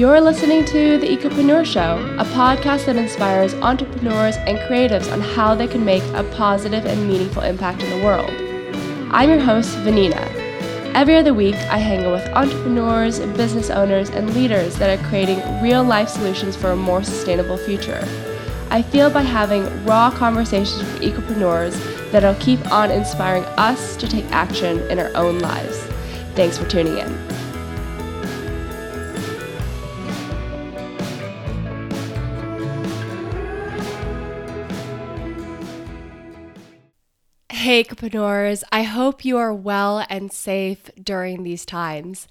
You're listening to The Ecopreneur Show, a podcast that inspires entrepreneurs and creatives on how they can make a positive and meaningful impact in the world. I'm your host, Vanina. Every other week, I hang out with entrepreneurs, business owners, and leaders that are creating real life solutions for a more sustainable future. I feel by having raw conversations with ecopreneurs that'll keep on inspiring us to take action in our own lives. Thanks for tuning in. Hey! I hope you are well and safe during these times.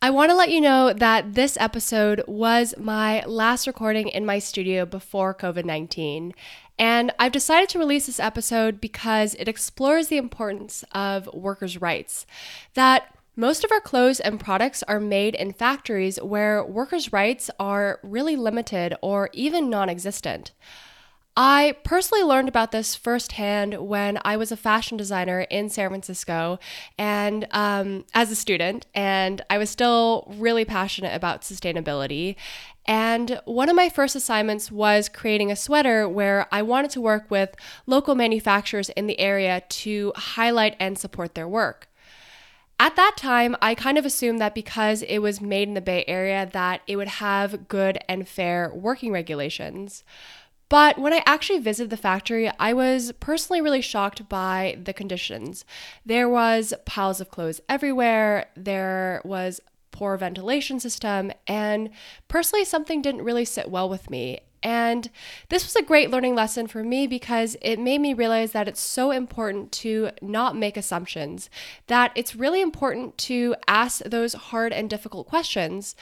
I want to let you know that this episode was my last recording in my studio before COVID 19. And I've decided to release this episode because it explores the importance of workers' rights. That most of our clothes and products are made in factories where workers' rights are really limited or even non existent. I personally learned about this firsthand when I was a fashion designer in San Francisco and um, as a student, and I was still really passionate about sustainability. And one of my first assignments was creating a sweater where I wanted to work with local manufacturers in the area to highlight and support their work. At that time, I kind of assumed that because it was made in the Bay Area that it would have good and fair working regulations. But when I actually visited the factory, I was personally really shocked by the conditions. There was piles of clothes everywhere. There was poor ventilation system and personally something didn't really sit well with me. And this was a great learning lesson for me because it made me realize that it's so important to not make assumptions, that it's really important to ask those hard and difficult questions,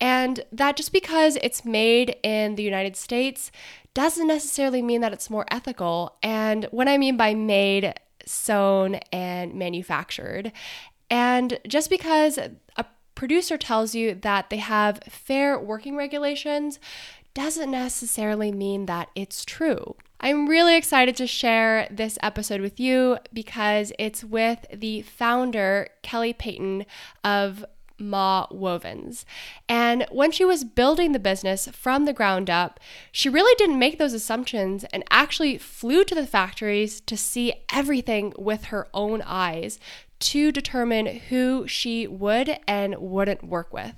and that just because it's made in the United States doesn't necessarily mean that it's more ethical. And what I mean by made, sewn, and manufactured. And just because a producer tells you that they have fair working regulations doesn't necessarily mean that it's true. I'm really excited to share this episode with you because it's with the founder, Kelly Peyton of Ma Wovens. And when she was building the business from the ground up, she really didn't make those assumptions and actually flew to the factories to see everything with her own eyes to determine who she would and wouldn't work with.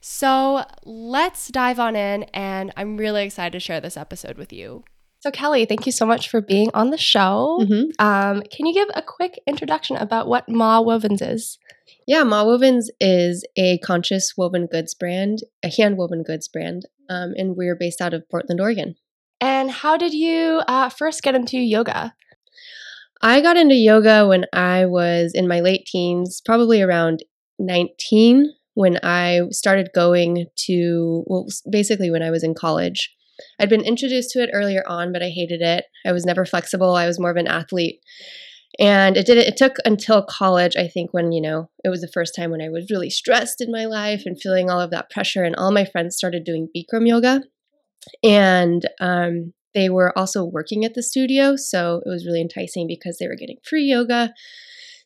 So let's dive on in, and I'm really excited to share this episode with you. So, Kelly, thank you so much for being on the show. Mm-hmm. Um, can you give a quick introduction about what Ma Wovens is? Yeah, Ma Wovens is a conscious woven goods brand, a hand woven goods brand, um, and we're based out of Portland, Oregon. And how did you uh, first get into yoga? I got into yoga when I was in my late teens, probably around 19, when I started going to, well, basically when I was in college. I'd been introduced to it earlier on, but I hated it. I was never flexible. I was more of an athlete and it did it took until college i think when you know it was the first time when i was really stressed in my life and feeling all of that pressure and all my friends started doing bikram yoga and um, they were also working at the studio so it was really enticing because they were getting free yoga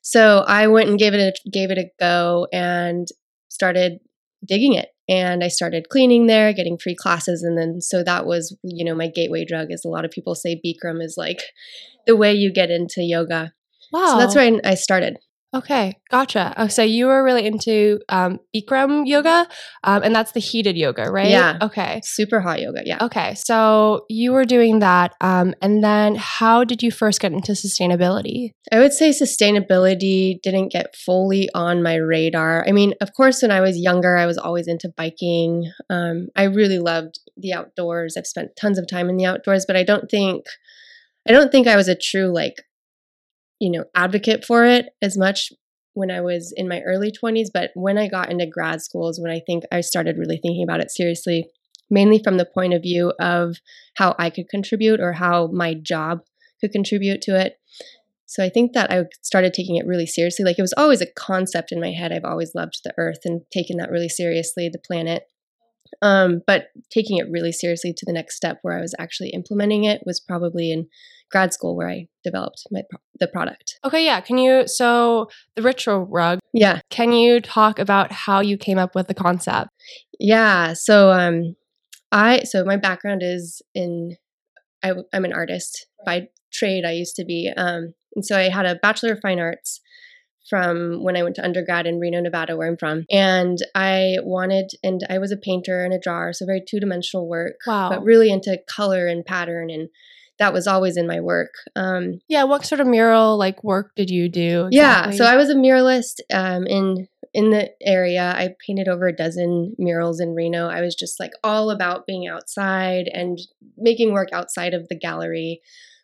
so i went and gave it a gave it a go and started digging it and i started cleaning there getting free classes and then so that was you know my gateway drug as a lot of people say bikram is like the way you get into yoga. Wow. So that's where I started. Okay, gotcha. Oh, so you were really into um, Bikram yoga, um, and that's the heated yoga, right? Yeah. Okay. Super hot yoga. Yeah. Okay, so you were doing that, um, and then how did you first get into sustainability? I would say sustainability didn't get fully on my radar. I mean, of course, when I was younger, I was always into biking. Um, I really loved the outdoors. I've spent tons of time in the outdoors, but I don't think I don't think I was a true like you know advocate for it as much when I was in my early 20s, but when I got into grad school is when I think I started really thinking about it seriously, mainly from the point of view of how I could contribute or how my job could contribute to it. So I think that I started taking it really seriously. Like it was always a concept in my head. I've always loved the earth and taken that really seriously, the planet. Um, but taking it really seriously to the next step where I was actually implementing it was probably in grad school where I developed my the product. Okay, yeah. Can you so the ritual rug Yeah. Can you talk about how you came up with the concept? Yeah. So um I so my background is in I, am an artist by trade. I used to be, um, and so I had a bachelor of fine arts from when I went to undergrad in Reno, Nevada, where I'm from. And I wanted, and I was a painter and a drawer, so very two dimensional work. Wow. But really into color and pattern and that was always in my work. Um, yeah, what sort of mural like work did you do? Exactly? Yeah, so I was a muralist um, in in the area. I painted over a dozen murals in Reno. I was just like all about being outside and making work outside of the gallery.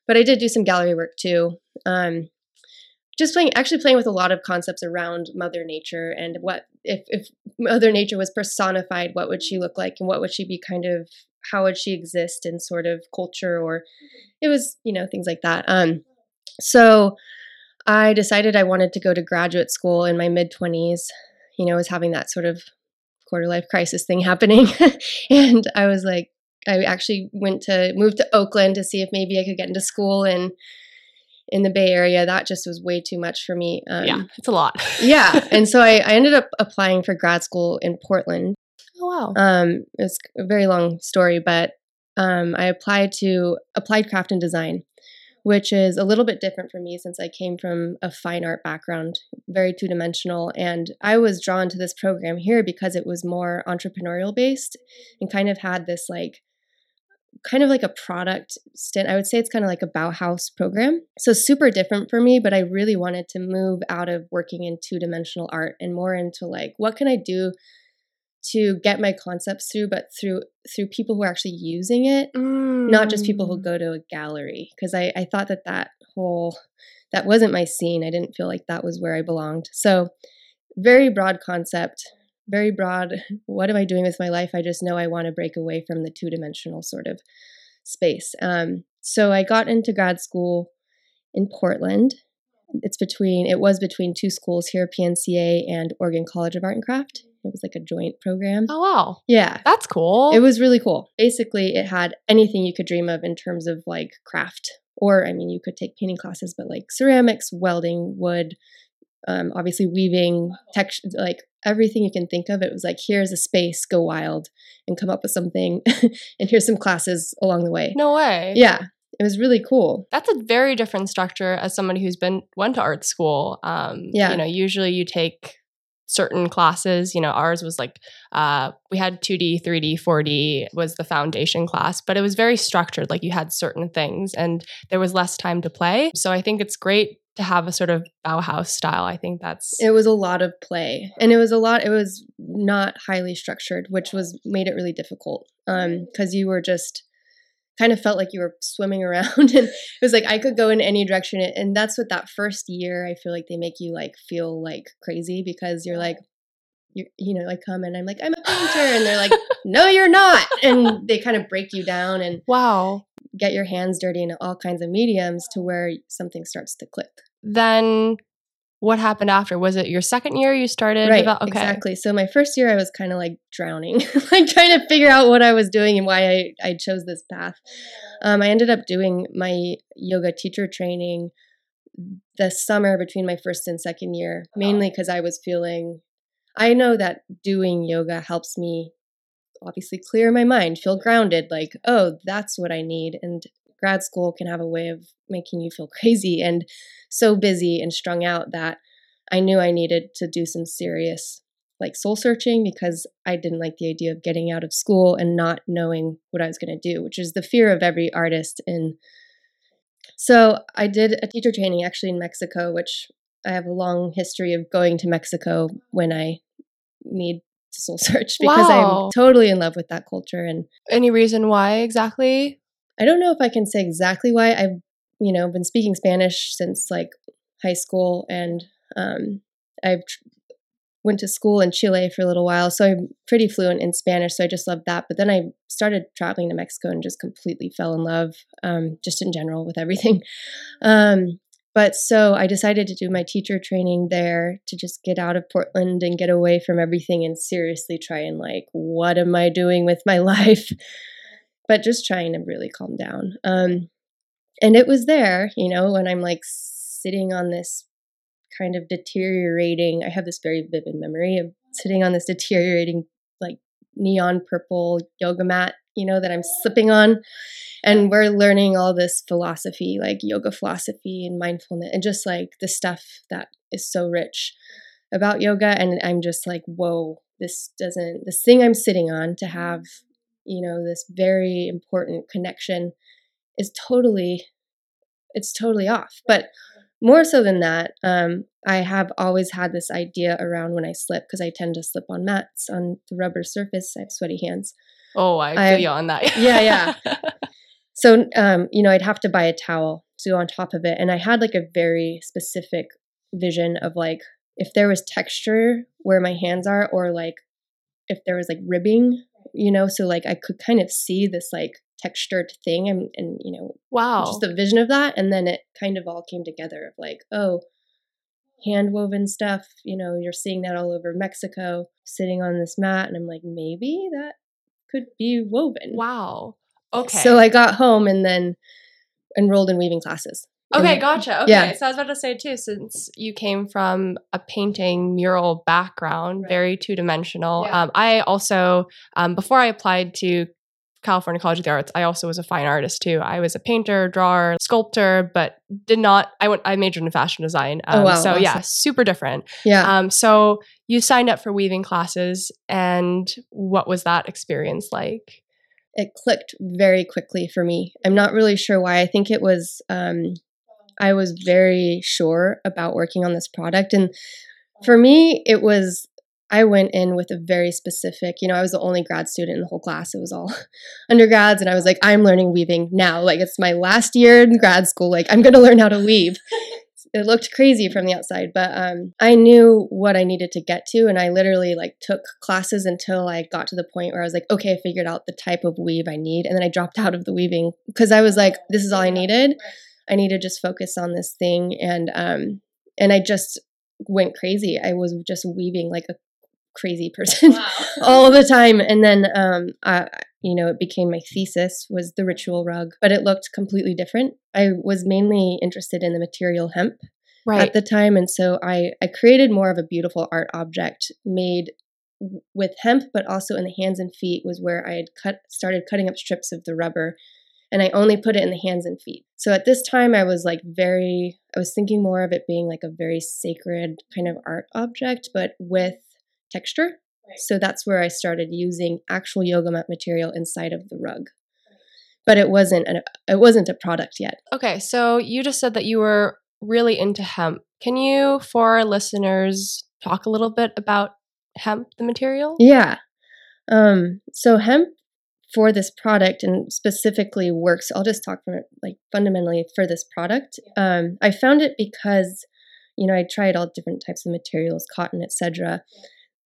But I did do some gallery work too. Um, just playing, actually playing with a lot of concepts around Mother Nature and what if if Mother Nature was personified, what would she look like, and what would she be kind of how would she exist in sort of culture or it was you know things like that. Um so i decided i wanted to go to graduate school in my mid 20s you know I was having that sort of quarter life crisis thing happening. And i was like i actually went to move to oakland to see if maybe i could get into school and in the Bay Area, that just was way too much for me. Um, yeah, it's a lot. yeah. And so I, I, ended up applying for grad school in Portland. Oh wow. Um, it's a very long story, but um, I applied to applied craft and design, which is a little bit different for me since I came from a fine art background, very two dimensional. And I was drawn to this program here because it was more entrepreneurial based and kind of had this like kind of like a product stint. I would say it's kind of like a Bauhaus program. So super different for me, but I really wanted to move out of working in two dimensional art and more into like, what can I do to get my concepts through but through through people who are actually using it mm. not just people who mm. go to a gallery because I, I thought that that whole that wasn't my scene i didn't feel like that was where i belonged so very broad concept very broad what am i doing with my life i just know i want to break away from the two-dimensional sort of space um, so i got into grad school in portland it's between it was between two schools here pnca and oregon college of art and craft it was like a joint program. Oh, wow. Yeah. That's cool. It was really cool. Basically, it had anything you could dream of in terms of like craft. Or, I mean, you could take painting classes, but like ceramics, welding, wood, um, obviously weaving, texture, like everything you can think of. It was like, here's a space, go wild and come up with something. and here's some classes along the way. No way. Yeah it was really cool. That's a very different structure as somebody who's been went to art school. Um, yeah, you know, usually you take certain classes you know ours was like uh, we had 2d 3d 4d was the foundation class but it was very structured like you had certain things and there was less time to play so i think it's great to have a sort of bauhaus style i think that's it was a lot of play and it was a lot it was not highly structured which was made it really difficult um because you were just kind of felt like you were swimming around and it was like I could go in any direction and that's what that first year I feel like they make you like feel like crazy because you're like you you know like come and I'm like I'm a painter and they're like no you're not and they kind of break you down and wow. get your hands dirty in all kinds of mediums to where something starts to click then what happened after? Was it your second year you started? Right, okay. exactly. So my first year, I was kind of like drowning, like trying to figure out what I was doing and why I, I chose this path. Um, I ended up doing my yoga teacher training the summer between my first and second year, mainly because I was feeling. I know that doing yoga helps me obviously clear my mind, feel grounded, like, oh, that's what I need. And grad school can have a way of making you feel crazy and so busy and strung out that I knew I needed to do some serious like soul searching because I didn't like the idea of getting out of school and not knowing what I was going to do, which is the fear of every artist. And so I did a teacher training actually in Mexico, which I have a long history of going to Mexico when I need to soul search because wow. I'm totally in love with that culture. And any reason why exactly? I don't know if I can say exactly why. I've, you know, been speaking Spanish since like high school and um, I've tr- went to school in Chile for a little while, so I'm pretty fluent in Spanish. So I just loved that. But then I started traveling to Mexico and just completely fell in love, um, just in general with everything. Um, but so I decided to do my teacher training there to just get out of Portland and get away from everything and seriously try and like, what am I doing with my life? But just trying to really calm down. Um, and it was there, you know, when I'm like sitting on this kind of deteriorating. I have this very vivid memory of sitting on this deteriorating, like neon purple yoga mat, you know, that I'm slipping on. And we're learning all this philosophy, like yoga philosophy and mindfulness, and just like the stuff that is so rich about yoga. And I'm just like, whoa, this doesn't, this thing I'm sitting on to have, you know, this very important connection is totally, it's totally off. But more so than that, um, I have always had this idea around when I slip because I tend to slip on mats on the rubber surface. I have sweaty hands. Oh, I feel I, you on that. yeah, yeah. So, um, you know, I'd have to buy a towel to go on top of it, and I had like a very specific vision of like if there was texture where my hands are, or like if there was like ribbing, you know, so like I could kind of see this like textured thing and and you know wow. just the vision of that and then it kind of all came together of like oh hand woven stuff you know you're seeing that all over mexico sitting on this mat and i'm like maybe that could be woven. Wow. Okay. So i got home and then enrolled in weaving classes Okay, and, gotcha. Okay, yeah. so I was about to say too, since you came from a painting mural background, right. very two dimensional. Yeah. Um, I also, um, before I applied to California College of the Arts, I also was a fine artist too. I was a painter, drawer, sculptor, but did not. I went. I majored in fashion design. Oh, um, oh wow! So awesome. yeah, super different. Yeah. Um. So you signed up for weaving classes, and what was that experience like? It clicked very quickly for me. I'm not really sure why. I think it was. Um, I was very sure about working on this product, and for me, it was I went in with a very specific, you know, I was the only grad student in the whole class. It was all undergrads. And I was like, I'm learning weaving now. Like, it's my last year in grad school. Like, I'm going to learn how to weave. it looked crazy from the outside, but um, I knew what I needed to get to. And I literally like took classes until I got to the point where I was like, okay, I figured out the type of weave I need. And then I dropped out of the weaving because I was like, this is all I needed. I need to just focus on this thing. And, um, and I just went crazy. I was just weaving like a crazy person wow. all the time. And then, um, I, you know, it became my thesis was the ritual rug, but it looked completely different. I was mainly interested in the material hemp right. at the time, and so I I created more of a beautiful art object made with hemp, but also in the hands and feet was where I had cut started cutting up strips of the rubber and I only put it in the hands and feet. So at this time, I was like very, I was thinking more of it being like a very sacred kind of art object, but with texture. Right. So that's where I started using actual yoga mat material inside of the rug. But it wasn't an, it wasn't a product yet. Okay, so you just said that you were really into hemp. Can you for our listeners talk a little bit about hemp the material? Yeah. Um so hemp for this product and specifically works i'll just talk from it like fundamentally for this product um, i found it because you know i tried all different types of materials cotton etc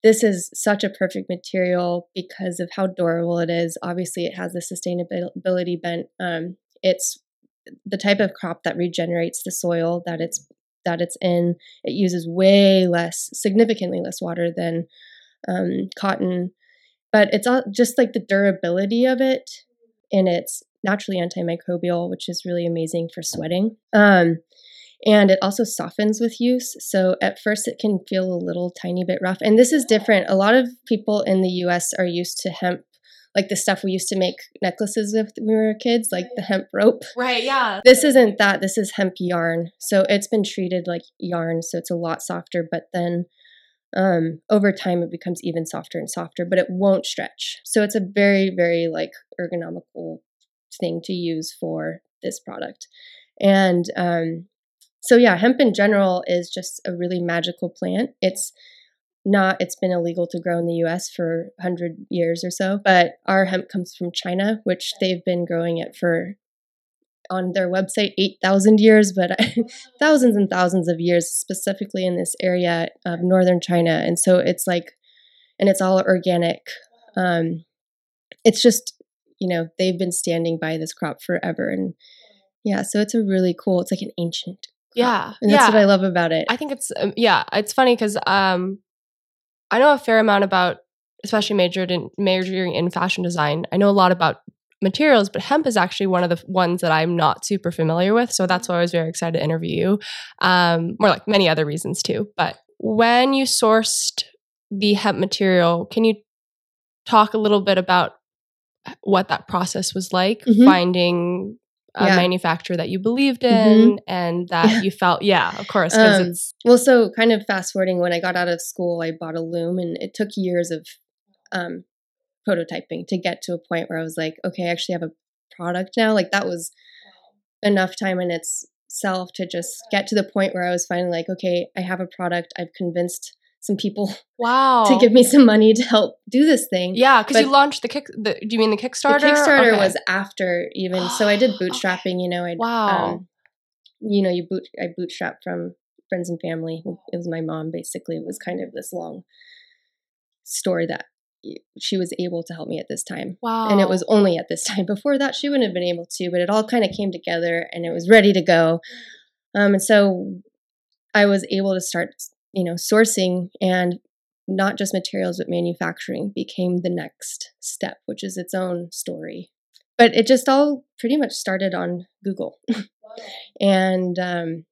this is such a perfect material because of how durable it is. Obviously, it has the sustainability bent. Um, it's the type of crop that regenerates the soil that it's that it's in. It uses way less, significantly less water than um, cotton, but it's all just like the durability of it, and it's naturally antimicrobial, which is really amazing for sweating. Um, and it also softens with use. So at first it can feel a little tiny bit rough. And this is different. A lot of people in the US are used to hemp like the stuff we used to make necklaces with when we were kids, like the hemp rope. Right, yeah. This isn't that. This is hemp yarn. So it's been treated like yarn, so it's a lot softer, but then um, over time it becomes even softer and softer, but it won't stretch. So it's a very, very like ergonomical thing to use for this product. And um, so yeah, hemp in general is just a really magical plant. It's not it's been illegal to grow in the US for 100 years or so, but our hemp comes from China, which they've been growing it for on their website 8,000 years, but thousands and thousands of years specifically in this area of northern China. And so it's like and it's all organic. Um it's just you know, they've been standing by this crop forever and yeah, so it's a really cool, it's like an ancient yeah. And that's yeah. what I love about it. I think it's, um, yeah, it's funny because um, I know a fair amount about, especially majored in majoring in fashion design. I know a lot about materials, but hemp is actually one of the ones that I'm not super familiar with. So that's why I was very excited to interview you. Um, more like many other reasons too. But when you sourced the hemp material, can you talk a little bit about what that process was like, Mhm. finding a Yeah. manufacturer that you believed in Mhm. and that Yeah. you felt, yeah, of course, Um, it's Well, so kind of fast forwarding, when I got out of school, I bought a loom, and it took years of um, prototyping to get to a point where I was like, okay, I actually have a product now. Like that was enough time in itself to just get to the point where I was finally like, okay, I have a product. I've convinced some people wow. to give me some money to help do this thing. yeah, because you launched the kick. The, do you mean the Kickstarter? The Kickstarter Okay. was after even, so I did Okay. bootstrapping. You know, I Wow. um, you know, you boot I bootstrapped from friends and family. It was my mom basically. It was kind of this long story that she was able to help me at this time. wow, And it was only at this time. Before that, she wouldn't have been able to, but it all kind of came together and it was ready to go. Um, and so I was able to start, you know, sourcing and not just materials, but manufacturing became the next step, which is its own story. But it just all pretty much started on Google and um,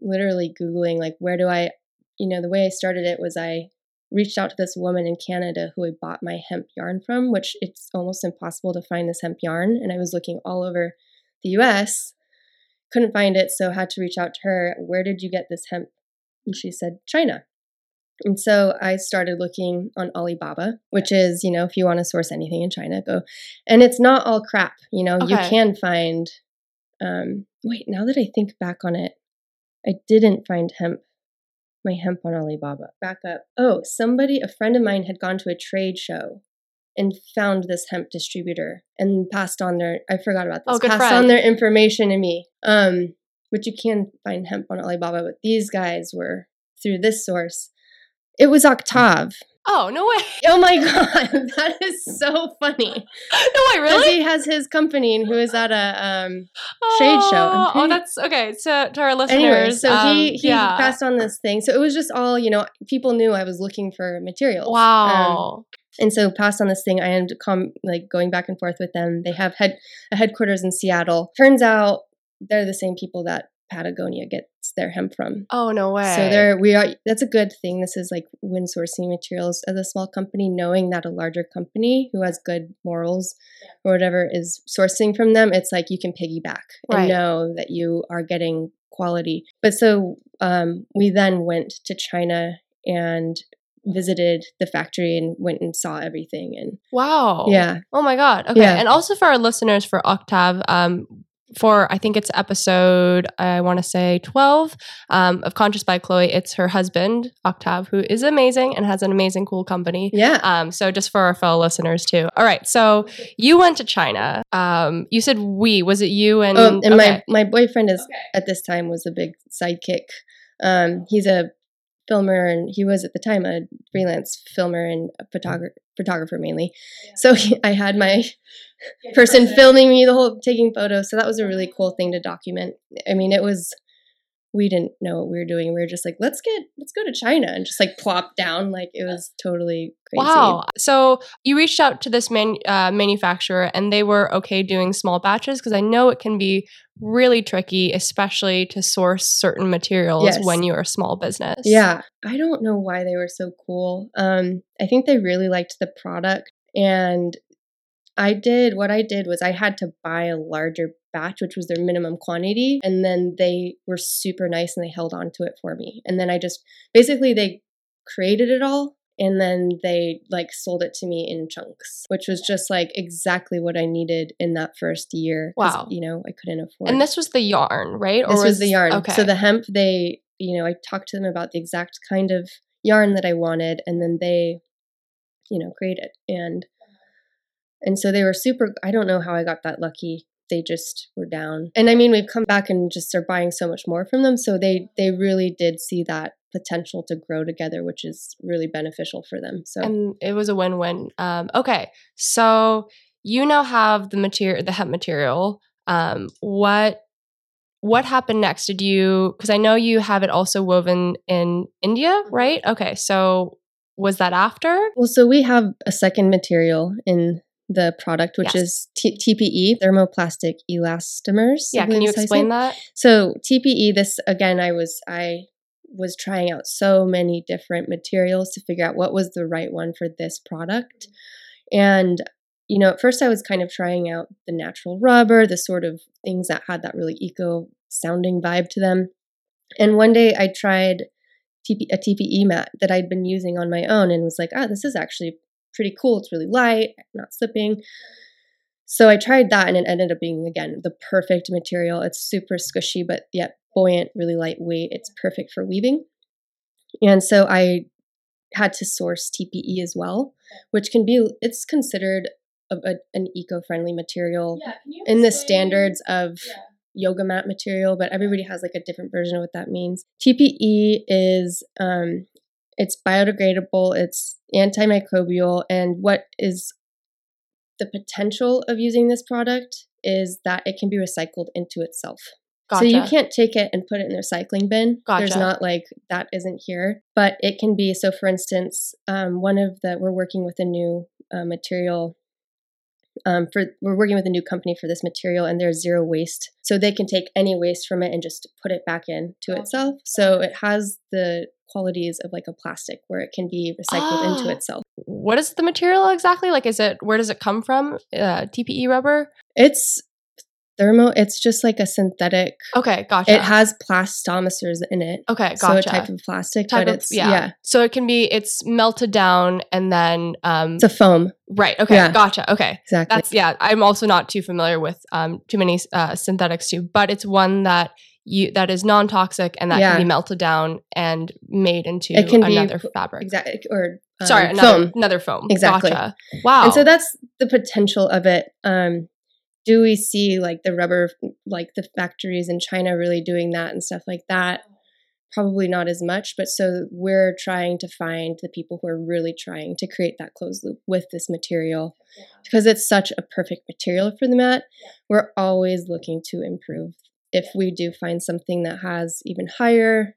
literally Googling, like, where do I, you know, the way I started it was I reached out to this woman in Canada who I bought my hemp yarn from, which it's almost impossible to find this hemp yarn. And I was looking all over the US, couldn't find it, so had to reach out to her. Where did you get this hemp? And she said, China. And so I started looking on Alibaba, which is, you know, if you want to source anything in China, go. And it's not all crap, you know, okay. you can find. Um, wait, now that I think back on it, I didn't find hemp, my hemp on Alibaba. Back up. Oh, somebody, a friend of mine had gone to a trade show and found this hemp distributor and passed on their, I forgot about this, Oh, passed friend. on their information to me. Um, which you can find hemp on Alibaba, but these guys were through this source. It was Octave. Oh no way, Oh my god, that is so funny. no way, Because really? he has his company and who is at a um shade show. I'm Oh, oh, that's okay. So to our listeners, anyway, so um, he he yeah. passed on this thing. So it was just all, you know, people knew I was looking for materials. Um, Wow. and so passed on this thing. I ended up com- like going back and forth with them. They have head a headquarters in Seattle. Turns out they're the same people that Patagonia gets their hemp from. oh no way. So there we are. That's a good thing. This is like when sourcing materials as a small company, knowing that a larger company who has good morals or whatever is sourcing from them. It's like you can piggyback Right. and know that you are getting quality. But so um, we then went to China and visited the factory and went and saw everything. And wow. yeah, Oh my god. Okay. Yeah. And also for our listeners for Octave, um, for I think it's episode I want to say twelve um, of Conscious by Chloe. It's her husband Octave, who is amazing and has an amazing, cool company. yeah. Um, so just for our fellow listeners too. All right. So you went to China. Um, you said we. Was it you and? Oh, and okay. my my boyfriend is at this time was a big sidekick. Um, he's a filmer, and he was at the time a freelance filmer and a photographer, photographer mainly. So he, I had my person filming me the whole taking photos. So that was a really cool thing to document. I mean, it was. We didn't know what we were doing. We were just like, let's get, let's go to China, and just like plop down. Like it was totally crazy. Wow. So you reached out to this man, uh, manufacturer and they were okay doing small batches because I know it can be really tricky, especially to source certain materials Yes. when you're a small business. Yeah. I don't know why they were so cool. Um, I think they really liked the product. And I did what I did was I had to buy a larger batch, which was their minimum quantity. And then they were super nice and they held on to it for me. And then I just basically they created it all and then they like sold it to me in chunks, which was just like exactly what I needed in that first year Wow. You know, I couldn't afford And this was the yarn, right? this was the yarn. Okay. So the hemp, they, you know, I talked to them about the exact kind of yarn that I wanted, and then they, you know, created and and so they were super. I don't know how I got that lucky. They just were down, and I mean, we've come back and just are buying so much more from them. So they they really did see that potential to grow together, which is really beneficial for them. So and it was a win-win. Um, okay, so you now have the material, the hemp material. Um, what what happened next? Did you? Because I know you have it also woven in India, right? Okay, so was that after? Well, so we have a second material in the product, which Yes. is T- TPE, thermoplastic elastomers. Yeah, can you is how say explain that? So TPE, this again, I was I was trying out so many different materials to figure out what was the right one for this product. And you know, at first I was kind of trying out the natural rubber, the sort of things that had that really eco sounding vibe to them. And one day I tried TP, a TPE mat that I'd been using on my own and was like, ah, this is actually pretty cool. It's really light, not slipping. So I tried that and it ended up being, again, the perfect material. It's super squishy, but yet buoyant, really lightweight. It's perfect for weaving. And so I had to source TPE as well, which can be, it's considered a, a, an eco friendly material in the standards of yoga mat material, but everybody has like a different version of what that means. TPE is um, it's biodegradable, it's antimicrobial, and what is the potential of using this product is that it can be recycled into itself. Gotcha. So you can't take it and put it in the recycling bin. There's not like that isn't here, but it can be. So, for instance, um, one of the we're working with a new uh, material. Um, for we're working with a new company for this material, and there's zero waste, so they can take any waste from it and just put it back in to Gotcha. itself. So it has the qualities of like a plastic, where it can be recycled into Ah. itself. what is the material exactly? Like, is it where does it come from? Uh, TPE rubber. It's thermo. It's just like a synthetic. Okay, gotcha. It has plastomers in it, okay, gotcha. so a type of plastic, Type but of- it's yeah. yeah, So it can be it's melted down and then um it's a foam. right. Okay, yeah. gotcha. Okay. Exactly. That's yeah. I'm also not too familiar with um too many uh, synthetics too, but it's one that you that is non toxic and that Yeah. can be melted down and made into It can be another put- fabric. exactly or um, Sorry, another foam. another foam. Exactly. Gotcha. Wow. And so that's the potential of it. Um, do we see like the rubber, like the factories in China really doing that and stuff like that? Probably not as much, but so we're trying to find the people who are really trying to create that closed loop with this material because it's such a perfect material for the mat. We're always looking to improve. If we do find something that has even higher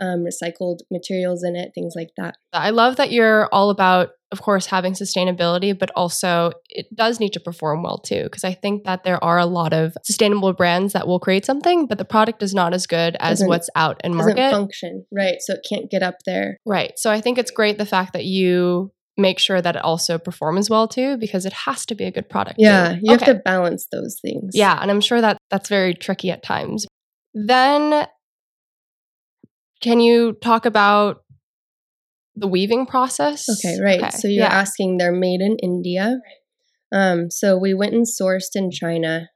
um, recycled materials in it, things like that. I love that you're all about, of course, having sustainability, but also it does need to perform well too. Because I think that there are a lot of sustainable brands that will create something, but the product is not as good as Doesn't- what's out in Doesn't market. function right, so it can't get up there. right. So I think it's great the fact that you make sure that it also performs well too, because it has to be a good product. too. Yeah, you Okay. have to balance those things. Yeah, and I'm sure that that's very tricky at times. Then, can you talk about the weaving process? Okay, right. So you're yeah. asking they're made in India. Um, so we went and sourced in China.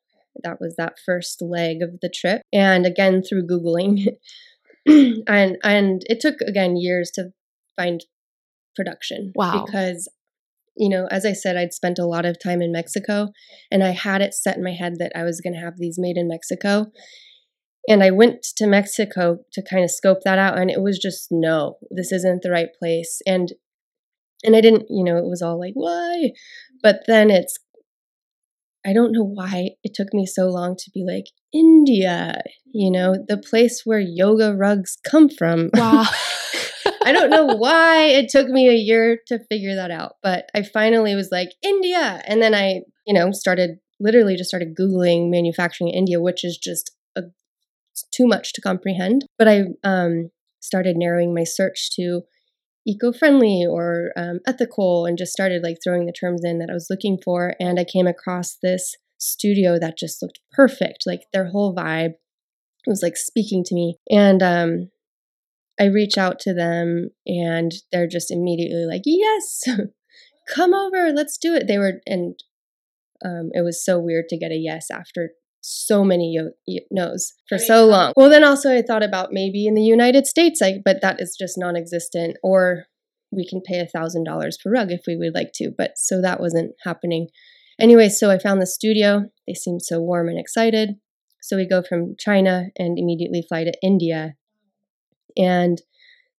That was that first leg of the trip, and again through googling, and and it took again years to find production. Wow. Because you know, as I said, I'd spent a lot of time in Mexico, and I had it set in my head that I was going to have these made in Mexico. And I went to Mexico to kind of scope that out, and it was just no, this isn't the right place. And and I didn't, you know, it was all like, why? But then it's, I don't know why it took me so long to be like, India, you know, the place where yoga rugs come from. Wow. I don't know why it took me a year to figure that out, but I finally was like, India. And then I, you know, started literally just started Googling manufacturing in India, which is just a, too much to comprehend. But I um, started narrowing my search to eco-friendly or um, ethical and just started like throwing the terms in that i was looking for and i came across this studio that just looked perfect like their whole vibe was like speaking to me and um i reach out to them and they're just immediately like yes come over let's do it they were and um, it was so weird to get a yes after so many yo- y- no's for I mean, so long. Well, then also I thought about maybe in the United States, like, but that is just non-existent. Or we can pay a thousand dollars per rug if we would like to. But so that wasn't happening. Anyway, so I found the studio. They seemed so warm and excited. So we go from China and immediately fly to India. And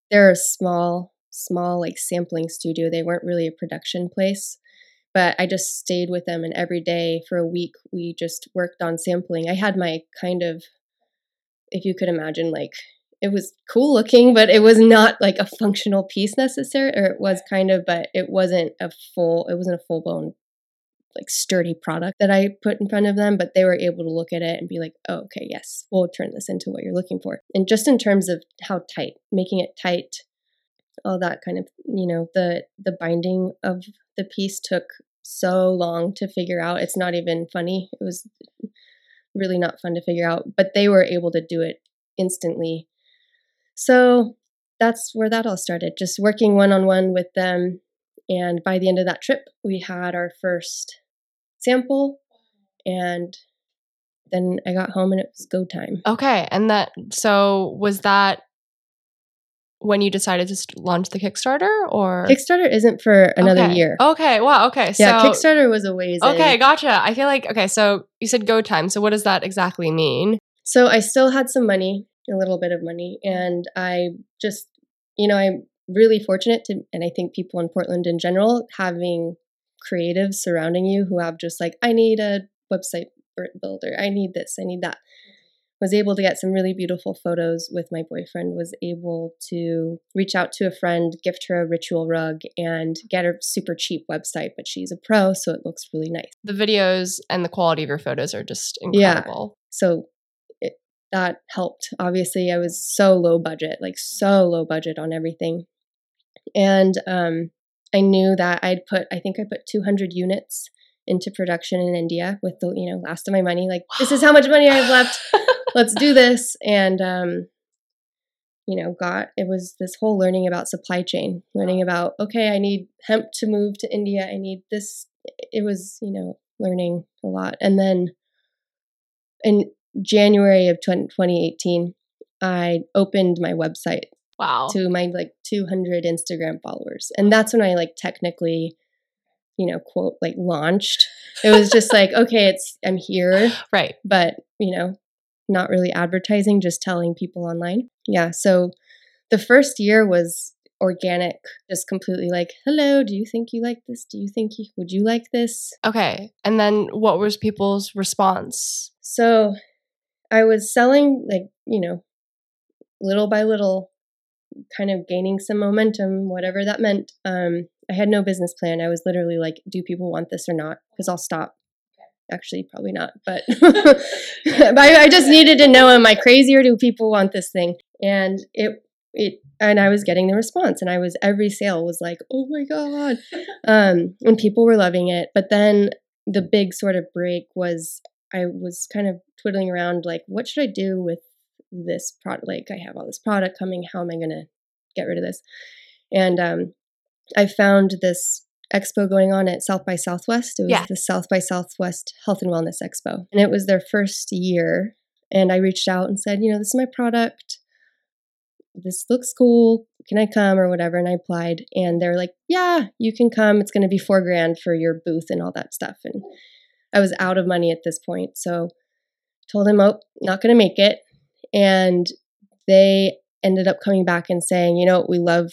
they're a small, small like sampling studio. They weren't really a production place but I just stayed with them and every day for a week we just worked on sampling. I had my kind of if you could imagine like it was cool looking, but it was not like a functional piece necessary or it was kind of but it wasn't a full it wasn't a full blown like sturdy product that I put in front of them, but they were able to look at it and be like, oh, okay, yes, we'll turn this into what you're looking for. And just in terms of how tight, making it tight, all that kind of, you know, the the binding of the piece took so long to figure out. It's not even funny. It was really not fun to figure out, but they were able to do it instantly. So that's where that all started, just working one on one with them. And by the end of that trip, we had our first sample and then I got home and it was go time. Okay. And that, so was that when you decided to launch the Kickstarter or? Kickstarter isn't for another okay. year. Okay. Wow. Okay. So, yeah, Kickstarter was a ways. Okay. in. Gotcha. I feel like, okay. So you said go time. So what does that exactly mean? So I still had some money, a little bit of money, and I just, you know, I'm really fortunate to, and I think people in Portland in general, having creatives surrounding you who have just like, I need a website builder, I need this, I need that. Was able to get some really beautiful photos with my boyfriend, was able to reach out to a friend, gift her a ritual rug, and get a super cheap website, but she's a pro, so it looks really nice. The videos and the quality of your photos are just incredible. Yeah. So it, that helped. Obviously, I was so low budget, like so low budget on everything. And um, I knew that I'd put, I think I put 200 units into production in India with the, you know, last of my money. Like, this is how much money I have left. Let's do this. And, um, you know, got it was this whole learning about supply chain, learning about, okay, I need hemp to move to India. I need this. It was, you know, learning a lot. And then in January of 2018, I opened my website Wow. to my like 200 Instagram followers. And that's when I like technically, you know, quote, like launched. It was just like, okay, it's, I'm here. Right. But, you know, not really advertising, just telling people online. Yeah. So the first year was organic, just completely like, hello, do you think you like this? Do you think you, would you like this? Okay. And then what was people's response? So I was selling like, you know, little by little kind of gaining some momentum, whatever that meant. Um, I had no business plan. I was literally like, do people want this or not? Because I'll stop. Actually, probably not, but I, I just needed to know: Am I crazy or do people want this thing? And it, it, and I was getting the response, and I was every sale was like, oh my god, um, and people were loving it. But then the big sort of break was I was kind of twiddling around, like, what should I do with this product like i have all this product coming how am i going to get rid of this? And um, i found this expo going on at south by southwest. It was Yeah. the south by southwest health and wellness expo and it was their first year and i reached out and said you know this is my product. This looks cool. Can i come? or whatever and i applied and they're like yeah you can come. It's going to be four grand for your booth and all that stuff. And i was out of money at this point so told him oh not going to make it and they ended up coming back and saying, you know, we love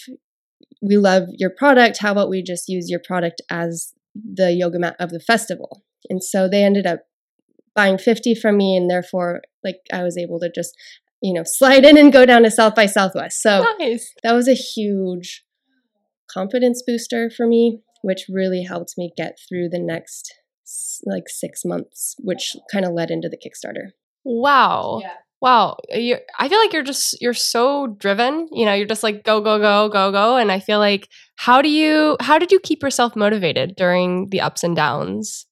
we love your product. How about we just use your product as the yoga mat of the festival? And so they ended up buying 50 from me and therefore like I was able to just, you know, slide in and go down to South by Southwest. So Nice. that was a huge confidence booster for me, which really helped me get through the next like 6 months, which kind of led into the Kickstarter. Wow. Yeah. Wow. You I feel like you're just you're so driven. You know, you're just like go go go go go and I feel like how do you how did you keep yourself motivated during the ups and downs?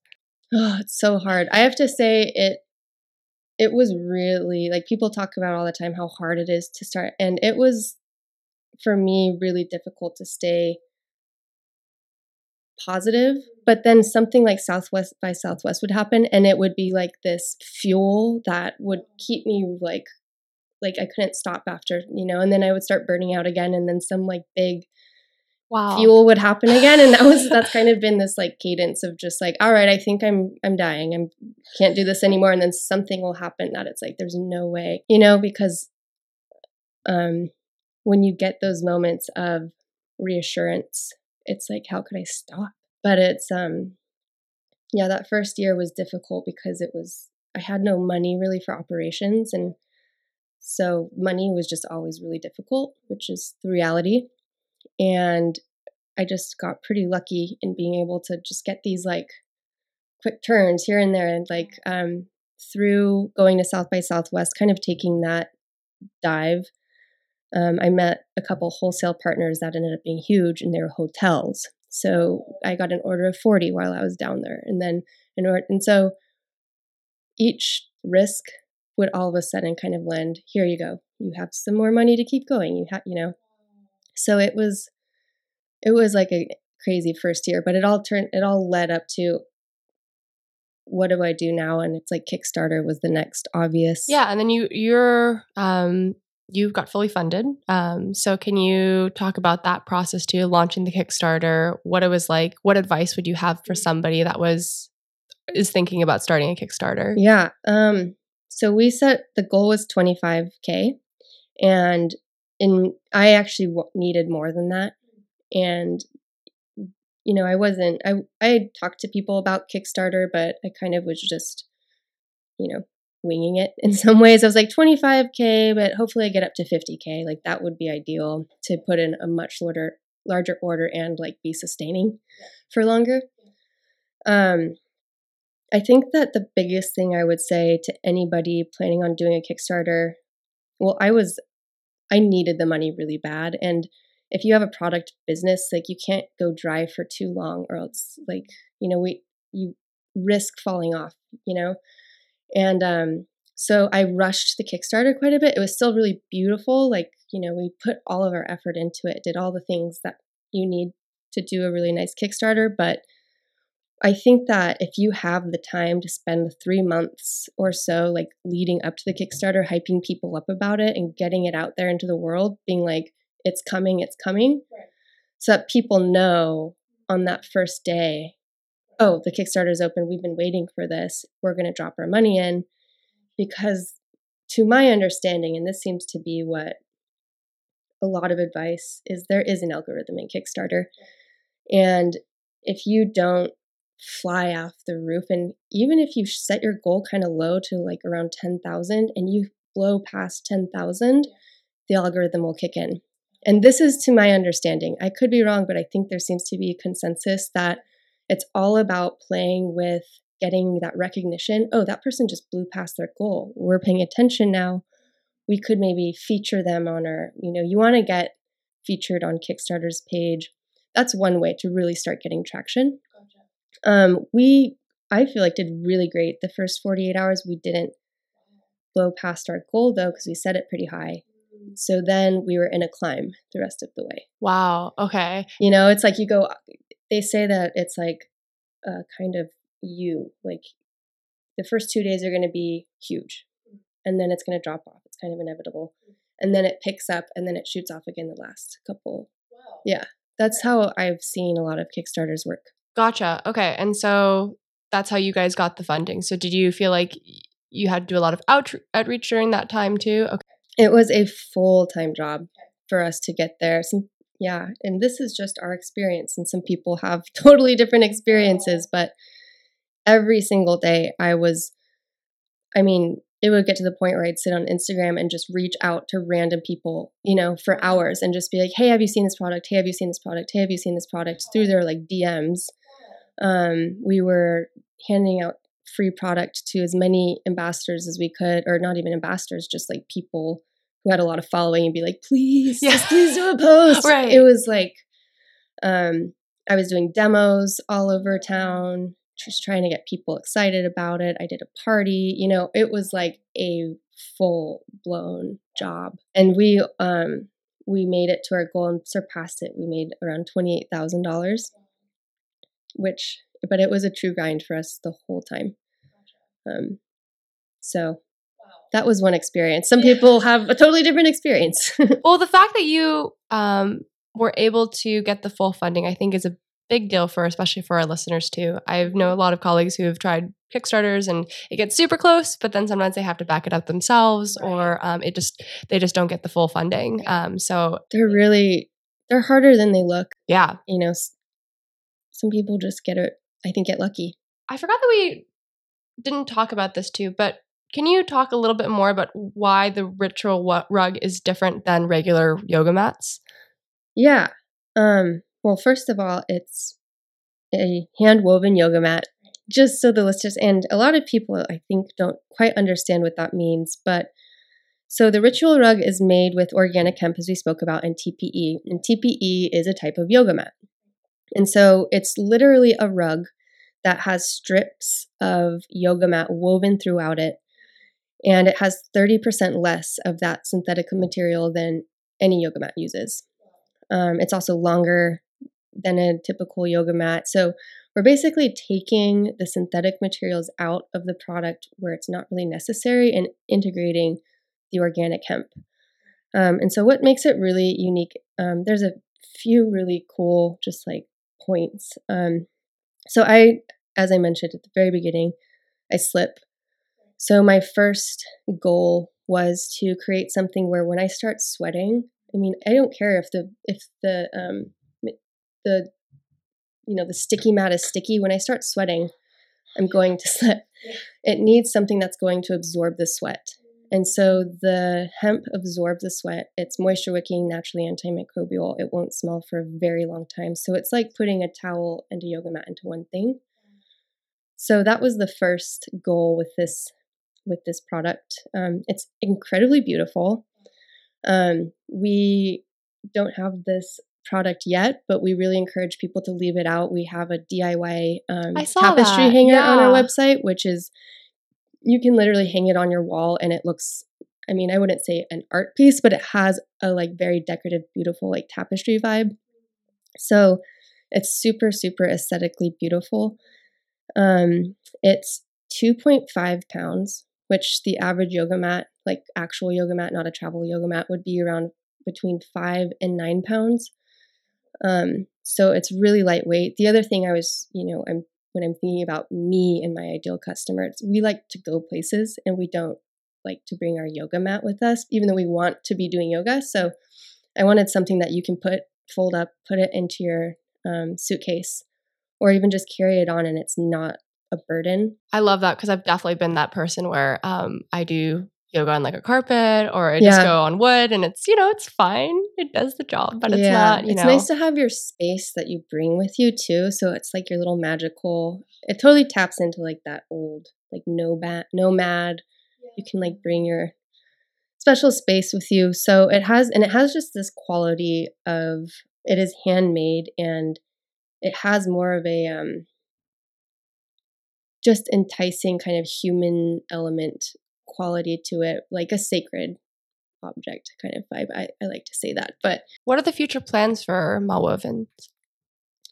Oh, it's so hard. I have to say it it was really like people talk about all the time how hard it is to start and it was for me really difficult to stay positive but then something like southwest by southwest would happen and it would be like this fuel that would keep me like like i couldn't stop after you know and then i would start burning out again and then some like big Wow. fuel would happen again and that was that's kind of been this like cadence of just like all right i think i'm i'm dying i'm can't do this anymore and then something will happen that it's like there's no way you know because um when you get those moments of reassurance it's like how could i stop but it's um yeah that first year was difficult because it was i had no money really for operations and so money was just always really difficult which is the reality and I just got pretty lucky in being able to just get these like quick turns here and there, and like um, through going to South by Southwest, kind of taking that dive. Um, I met a couple wholesale partners that ended up being huge, they were hotels. So I got an order of forty while I was down there, and then in order, and so each risk would all of a sudden kind of lend. Here you go. You have some more money to keep going. You have, you know. So it was, it was like a crazy first year, but it all turned, it all led up to what do I do now? And it's like Kickstarter was the next obvious. Yeah, and then you you're um you got fully funded. Um, so can you talk about that process too, launching the Kickstarter? What it was like? What advice would you have for somebody that was is thinking about starting a Kickstarter? Yeah. Um. So we set the goal was 25k, and in I actually w- needed more than that, and you know, I wasn't, I, I had talked to people about Kickstarter, but I kind of was just, you know, winging it in some ways. I was like 25K, but hopefully I get up to 50K. Like that would be ideal to put in a much larger, larger order and like be sustaining for longer. Um, I think that the biggest thing I would say to anybody planning on doing a Kickstarter, well, I was, I needed the money really bad. And if you have a product business, like you can't go dry for too long or else like, you know, we you risk falling off, you know? And um so I rushed the Kickstarter quite a bit. It was still really beautiful. Like, you know, we put all of our effort into it, did all the things that you need to do a really nice Kickstarter, but I think that if you have the time to spend three months or so, like leading up to the Kickstarter, hyping people up about it and getting it out there into the world, being like, it's coming, it's coming, right. so that people know on that first day, oh, the Kickstarter is open. We've been waiting for this. We're going to drop our money in. Because, to my understanding, and this seems to be what a lot of advice is, there is an algorithm in Kickstarter. And if you don't fly off the roof, and even if you set your goal kind of low to like around 10,000 and you blow past 10,000, the algorithm will kick in. And this is to my understanding. I could be wrong, but I think there seems to be a consensus that it's all about playing with getting that recognition. Oh, that person just blew past their goal. We're paying attention now. We could maybe feature them on our, you know, you want to get featured on Kickstarter's page. That's one way to really start getting traction. Gotcha. Um, we, I feel like, did really great. The first 48 hours, we didn't blow past our goal though, because we set it pretty high. So then we were in a climb the rest of the way. Wow. Okay. You know, it's like you go, they say that it's like a kind of you, like the first two days are going to be huge and then it's going to drop off. It's kind of inevitable. And then it picks up and then it shoots off again the last couple. Wow. Yeah. That's how I've seen a lot of Kickstarters work. Gotcha. Okay. And so that's how you guys got the funding. So did you feel like you had to do a lot of out- outreach during that time too? Okay. It was a full time job for us to get there. Some, yeah, and this is just our experience, and some people have totally different experiences, but every single day I was, I mean, it would get to the point where I'd sit on Instagram and just reach out to random people, you know, for hours and just be like, hey, have you seen this product? Hey, have you seen this product? Hey, have you seen this product? Through their like DMs. Um, we were handing out free product to as many ambassadors as we could, or not even ambassadors, just like people who had a lot of following and be like, please, yeah. just please do a post. right. It was like, um, I was doing demos all over town, just trying to get people excited about it. I did a party, you know, it was like a full blown job. And we, um, we made it to our goal and surpassed it. We made around $28,000, which, but it was a true grind for us the whole time. Um, so that was one experience. Some people have a totally different experience. well, the fact that you um, were able to get the full funding, I think, is a big deal for, especially for our listeners too. I know a lot of colleagues who have tried Kickstarters and it gets super close, but then sometimes they have to back it up themselves, right. or um, it just they just don't get the full funding. Um, so they're really they're harder than they look. Yeah, you know, some people just get it. I think get lucky. I forgot that we didn't talk about this too, but can you talk a little bit more about why the ritual rug is different than regular yoga mats? Yeah. Um, well, first of all, it's a hand woven yoga mat. just so the listeners and a lot of people I think don't quite understand what that means, but so the ritual rug is made with organic hemp, as we spoke about, and TPE. And TPE is a type of yoga mat. And so it's literally a rug that has strips of yoga mat woven throughout it. And it has 30% less of that synthetic material than any yoga mat uses. Um, it's also longer than a typical yoga mat. So we're basically taking the synthetic materials out of the product where it's not really necessary and integrating the organic hemp. Um, and so, what makes it really unique? Um, there's a few really cool, just like points. Um, so, I, as I mentioned at the very beginning, I slip. So, my first goal was to create something where when I start sweating, I mean, I don't care if the if the um, the you know the sticky mat is sticky. When I start sweating, I'm going to slip. It needs something that's going to absorb the sweat. And so the hemp absorbs the sweat. It's moisture wicking, naturally antimicrobial. It won't smell for a very long time. So it's like putting a towel and a yoga mat into one thing. So that was the first goal with this with this product. Um, it's incredibly beautiful. Um, we don't have this product yet, but we really encourage people to leave it out. We have a DIY um, tapestry that. hanger Yeah. on our website, which is you can literally hang it on your wall and it looks I mean, I wouldn't say an art piece, but it has a like very decorative, beautiful like tapestry vibe. So it's super, super aesthetically beautiful. Um, it's 2.5 pounds, which the average yoga mat, like actual yoga mat, not a travel yoga mat, would be around between five and nine pounds. Um, so it's really lightweight. The other thing I was, you know, I'm when I'm thinking about me and my ideal customers, we like to go places and we don't like to bring our yoga mat with us, even though we want to be doing yoga. So I wanted something that you can put, fold up, put it into your um, suitcase, or even just carry it on and it's not a burden. I love that because I've definitely been that person where um, I do yoga on like a carpet or I just Yeah. go on wood and it's, you know, it's fine. It does the job, but it's not, you it's know. nice to have your space that you bring with you too. So it's like your little magical. It totally taps into like that old like nomad nomad. You can like bring your special space with you. So it has and it has just this quality of it is handmade and it has more of a um just enticing kind of human element quality to it, like a sacred object kind of vibe. I, I like to say that. But what are the future plans for Ma Woven?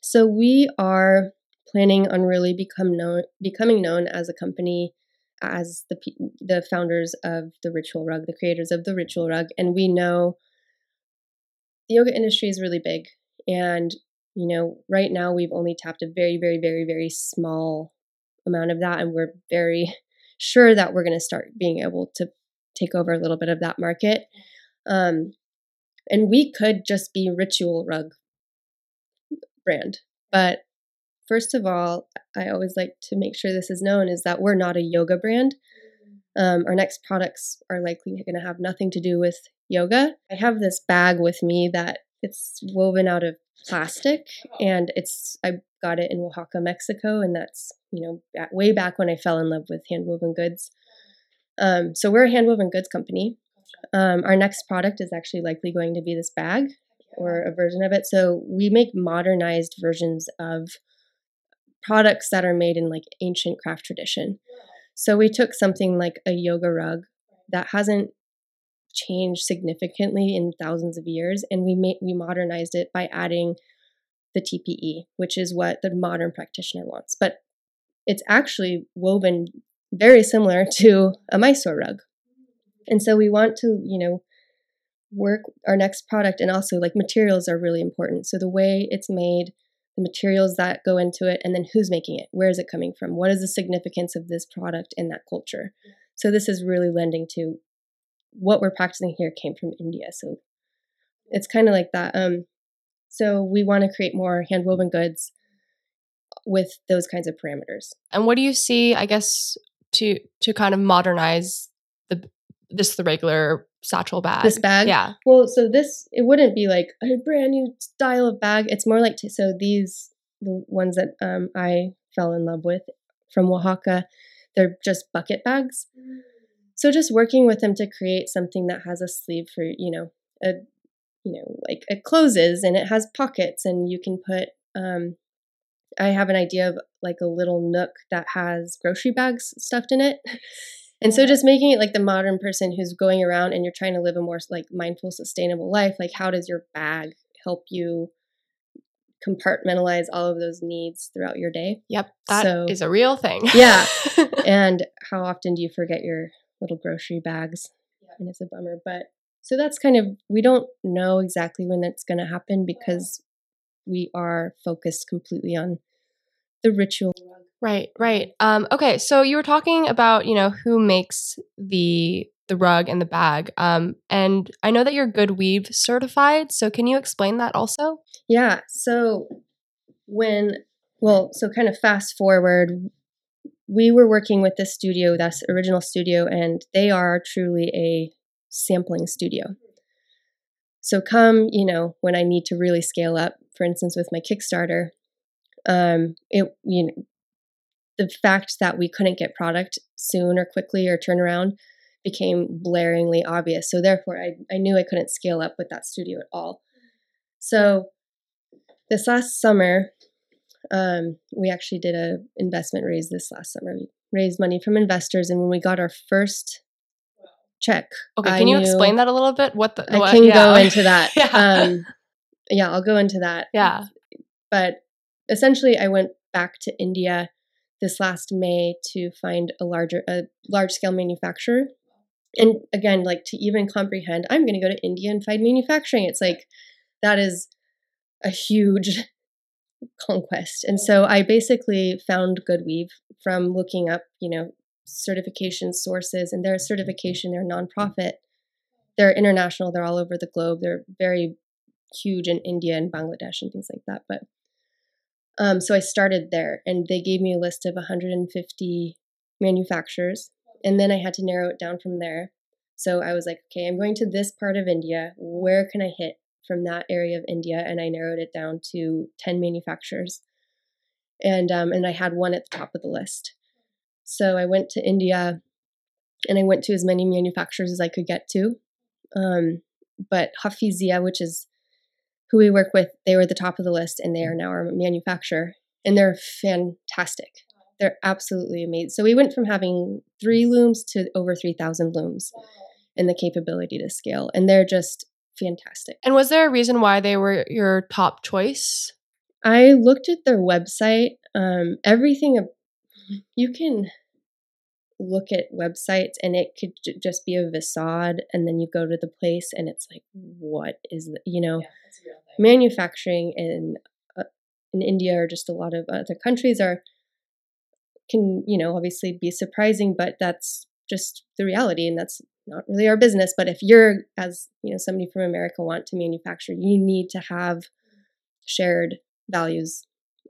So we are planning on really become known, becoming known as a company, as the the founders of the Ritual Rug, the creators of the Ritual Rug, and we know the yoga industry is really big, and you know right now we've only tapped a very, very, very, very small amount of that, and we're very sure that we're going to start being able to take over a little bit of that market. Um, and we could just be Ritual Rug brand. But first of all, I always like to make sure this is known is that we're not a yoga brand. Um, our next products are likely going to have nothing to do with yoga. I have this bag with me that it's woven out of plastic, and it's I got it in Oaxaca, Mexico, and that's you know way back when I fell in love with handwoven goods. Um, so we're a handwoven goods company. Um, our next product is actually likely going to be this bag or a version of it. So we make modernized versions of products that are made in like ancient craft tradition. So we took something like a yoga rug that hasn't changed significantly in thousands of years and we made we modernized it by adding the TPE, which is what the modern practitioner wants. But it's actually woven very similar to a Mysore rug. And so we want to, you know, work our next product and also like materials are really important. So the way it's made, the materials that go into it, and then who's making it, where is it coming from, what is the significance of this product in that culture. So this is really lending to what we're practicing here came from India. So it's kind of like that. Um, so we want to create more hand woven goods with those kinds of parameters. And what do you see, I guess, to to kind of modernize the just the regular satchel bag? This bag? Yeah. Well, so this it wouldn't be like a brand new style of bag. It's more like t- so these the ones that um, I fell in love with from Oaxaca. They're just bucket bags. So just working with them to create something that has a sleeve for, you know, a you know, like it closes and it has pockets and you can put um I have an idea of like a little nook that has grocery bags stuffed in it. And so just making it like the modern person who's going around and you're trying to live a more like mindful, sustainable life, like how does your bag help you compartmentalize all of those needs throughout your day? Yep, that so, is a real thing. yeah. And how often do you forget your little grocery bags? And it's a bummer, but so that's kind of we don't know exactly when that's going to happen because we are focused completely on the ritual Right, right. Um, okay, so you were talking about you know who makes the the rug and the bag, um, and I know that you're GoodWeave certified. So can you explain that also? Yeah. So when well, so kind of fast forward, we were working with this studio, that's original studio, and they are truly a sampling studio. So come, you know, when I need to really scale up, for instance, with my Kickstarter, um, it you know the fact that we couldn't get product soon or quickly or turn around became blaringly obvious. So therefore, I, I knew I couldn't scale up with that studio at all. So this last summer, um, we actually did a investment raise this last summer. We raised money from investors, and when we got our first check, okay, can I you explain that a little bit? What the I can yeah. go into that. yeah. Um, yeah, I'll go into that. Yeah, but essentially, I went back to India this last May to find a larger, a large scale manufacturer. And again, like to even comprehend, I'm going to go to India and find manufacturing. It's like that is a huge conquest. And so I basically found GoodWeave from looking up, you know, certification sources and their certification, they're nonprofit. They're international, they're all over the globe. They're very huge in India and Bangladesh and things like that. But um, so I started there, and they gave me a list of 150 manufacturers, and then I had to narrow it down from there. So I was like, okay, I'm going to this part of India. Where can I hit from that area of India? And I narrowed it down to 10 manufacturers, and um, and I had one at the top of the list. So I went to India, and I went to as many manufacturers as I could get to. Um, but Hafizia, which is who we work with, they were at the top of the list and they are now our manufacturer. And they're fantastic. They're absolutely amazing. So we went from having three looms to over 3,000 looms and the capability to scale. And they're just fantastic. And was there a reason why they were your top choice? I looked at their website. Um, everything, you can look at websites and it could j- just be a facade and then you go to the place and it's like what is the, you know yeah, manufacturing in uh, in India or just a lot of other countries are can you know obviously be surprising but that's just the reality and that's not really our business but if you're as you know somebody from America want to manufacture you need to have shared values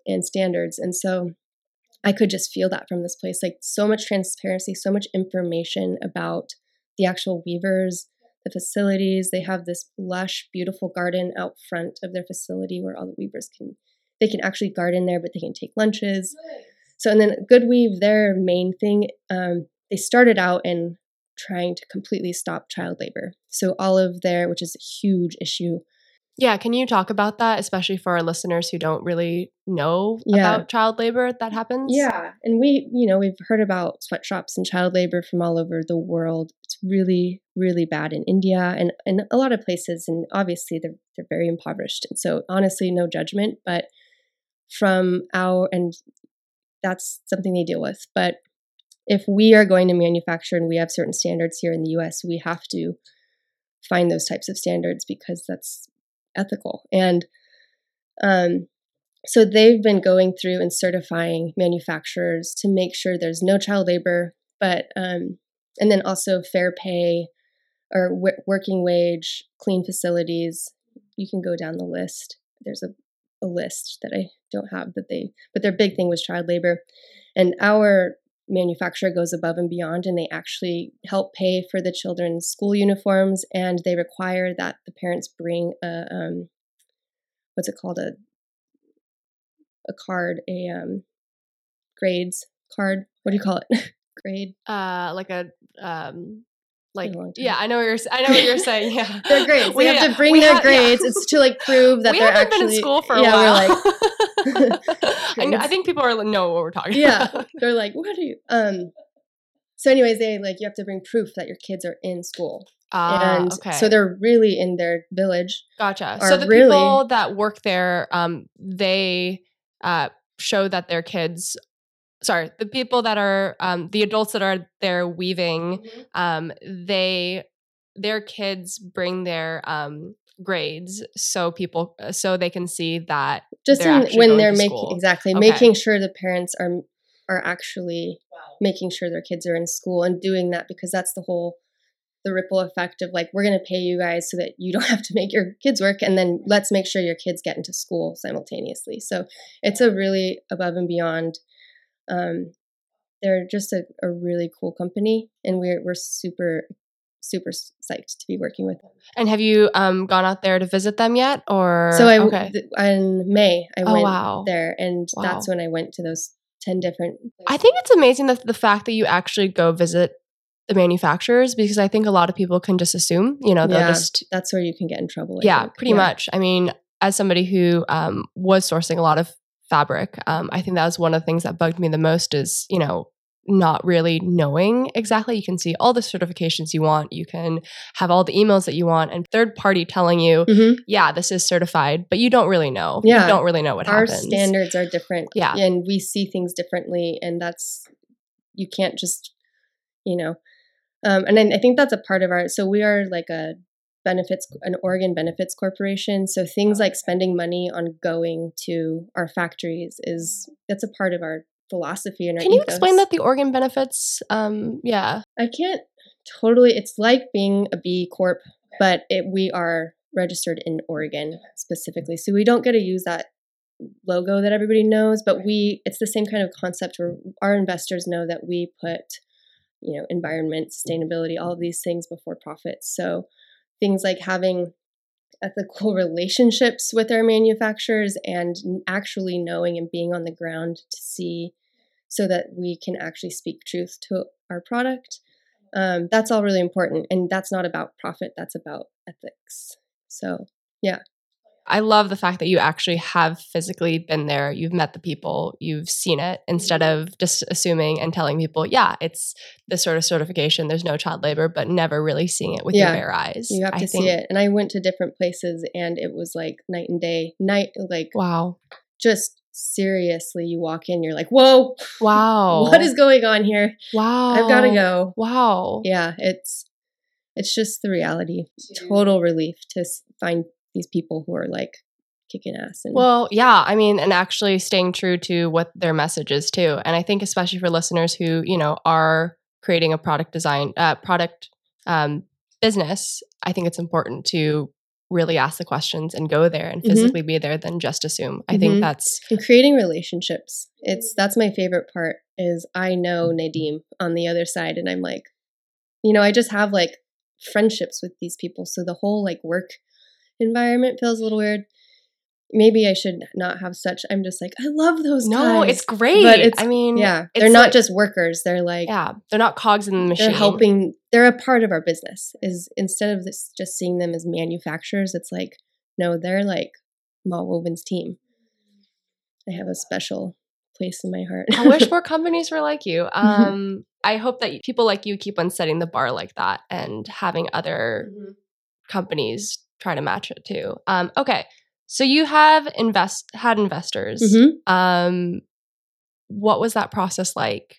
and standards and so I could just feel that from this place like so much transparency so much information about the actual weavers the facilities. They have this lush, beautiful garden out front of their facility where all the weavers can they can actually garden there, but they can take lunches. So and then GoodWeave, their main thing, um, they started out in trying to completely stop child labor. So all of their, which is a huge issue, yeah, can you talk about that, especially for our listeners who don't really know yeah. about child labor that happens? Yeah, and we, you know, we've heard about sweatshops and child labor from all over the world. It's really, really bad in India and and a lot of places, and obviously they're they're very impoverished. And so, honestly, no judgment, but from our and that's something they deal with. But if we are going to manufacture and we have certain standards here in the U.S., we have to find those types of standards because that's ethical. And um, so they've been going through and certifying manufacturers to make sure there's no child labor, but um, and then also fair pay or w- working wage, clean facilities. You can go down the list. There's a, a list that I don't have that they, but their big thing was child labor. And our manufacturer goes above and beyond and they actually help pay for the children's school uniforms and they require that the parents bring a um, what's it called a a card a um, grades card. What do you call it? Grade. Uh, like a um, like a long time. yeah, I know what you're. i know what you're saying. Yeah, Their grades. We- they have to bring their ha- yeah. grades. It's to like prove that we they're haven't actually been in school for a yeah, while. We're like, I, know, I think people are like, know what we're talking yeah. about. They're like, what are you? Um. So, anyways, they like you have to bring proof that your kids are in school, Ah, and okay. so they're really in their village. Gotcha. So the really- people that work there, um, they uh, show that their kids. Sorry, the people that are um, the adults that are there weaving, um, they their kids bring their um, grades so people so they can see that. Just They're in, when they're making school. exactly Okay. making sure the parents are are actually making sure their kids are in school and doing that because that's the whole the ripple effect of like we're going to pay you guys so that you don't have to make your kids work and then let's make sure your kids get into school simultaneously so it's a really above and beyond um, they're just a, a really cool company and we're, we're super super psyched to be working with them And have you um, gone out there to visit them yet? Or so i okay. th- in may i Oh, went wow. there and Wow. that's when i went to those 10 different I think it's amazing that the fact that you actually go visit the manufacturers because I think a lot of people can just assume, you know, they'll Yeah. just that's where you can get in trouble I yeah, think. pretty Yeah. much. I mean, as somebody who um, was sourcing a lot of fabric, um, I think that was one of the things that bugged me the most is, you know, not really knowing exactly. You can see all the certifications you want. You can have all the emails that you want, and third party telling you, Mhm. yeah, this is certified, but you don't really know. Yeah. you don't really know what our happens. Our standards are different Yeah. and we see things differently and that's you can't just you know um, and I, I think that's a part of our so we are like a benefits an oregon benefits corporation so things like spending money on going to our factories is that's a part of our philosophy and our Can you ethos. explain that the Oregon benefits? Um, yeah. I can't totally. It's like being a B Corp, but it, we are registered in Oregon specifically, so we don't get to use that logo that everybody knows. But we, it's the same kind of concept where our investors know that we put, you know, environment, sustainability, all of these things before profits. So things like having ethical relationships with our manufacturers and actually knowing and being on the ground to see so that we can actually speak truth to our product. Um, that's all really important. And that's not about profit, that's about ethics. So, I love the fact that you actually have physically been there. You've met the people, you've seen it instead Mm-hmm. of just assuming and telling people, yeah, it's this sort of certification. There's no child labor, but never really seeing it with Yeah. your bare eyes. you have I to think- see it. And I went to different places and it was like night and day. Night, like Wow. just seriously, you walk in, you're like, whoa, Wow. what is going on here? Wow. I've got to go. Wow. Yeah, it's it's just the reality. Total relief to find these people who are like kicking ass and Well, yeah, I mean, and actually staying true to what their message is too. And I think especially for listeners who, you know, are creating a product design uh product um business, I think it's important to really ask the questions and go there and Mhm. physically be there than just assume. I think Mhm. that's and creating relationships. It's that's my favorite part is I know Nadim on the other side and I'm like you know, I just have like friendships with these people so the whole like work environment feels a little weird. Maybe I should not have such I'm just like I love those no, times. it's great. But it's- I mean, yeah, they're not like- just workers. They're like yeah, they're not cogs in the machine. they're helping they're a part of our business is instead of this just seeing them as manufacturers it's like no they're like Ma Woven's team i have a special place in my heart I wish more companies were like you. Um, I hope that people like you keep on setting the bar like that and having other companies try to match it too. Um, okay, so you have invest had investors. Mhm. Um, what was that process like?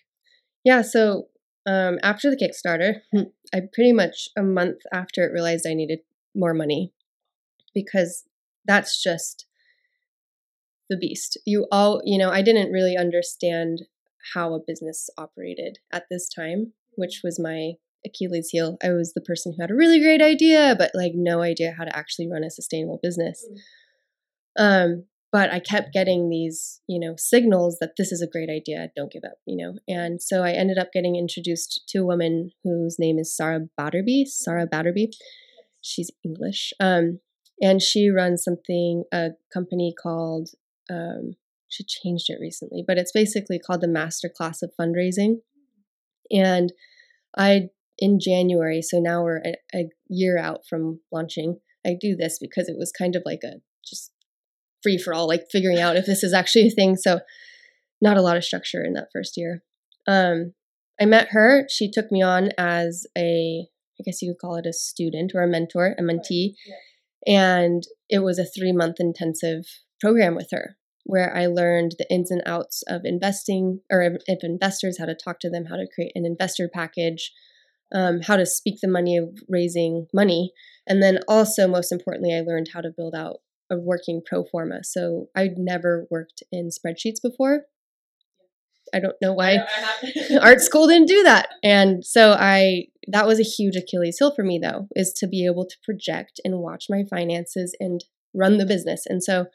yeah so um, after the kickstarter i pretty much a month after it realized i needed more money because that's just the beast you all you know i didn't really understand how a business operated at this time which was my achilles heel i was the person who had a really great idea but like no idea how to actually run a sustainable business. Um but i kept getting these you know signals that this is a great idea don't give up you know? And so i ended up getting introduced to a woman whose name is sarah batterby sarah batterby. She's english. Um and she runs something a company called um she changed it recently, but it's basically called the Master Class of Fundraising. And I, in January, so now we're a, a year out from launching, I do this because it was kind of like a just free for all, like figuring out if this is actually a thing. So, not a lot of structure in that first year. Um, I met her. She took me on as a, I guess you could call it a student or a mentor, a mentee. And it was a three month intensive program with her where I learned the ins and outs of investing or if investors, how to talk to them, how to create an investor package, um, how to speak the money of raising money. And then also, most importantly, I learned how to build out a working pro forma. So I'd never worked in spreadsheets before. I don't know why art school didn't do that. And so I that was a huge Achilles heel for me though, is to be able to project and watch my finances and run the business. And so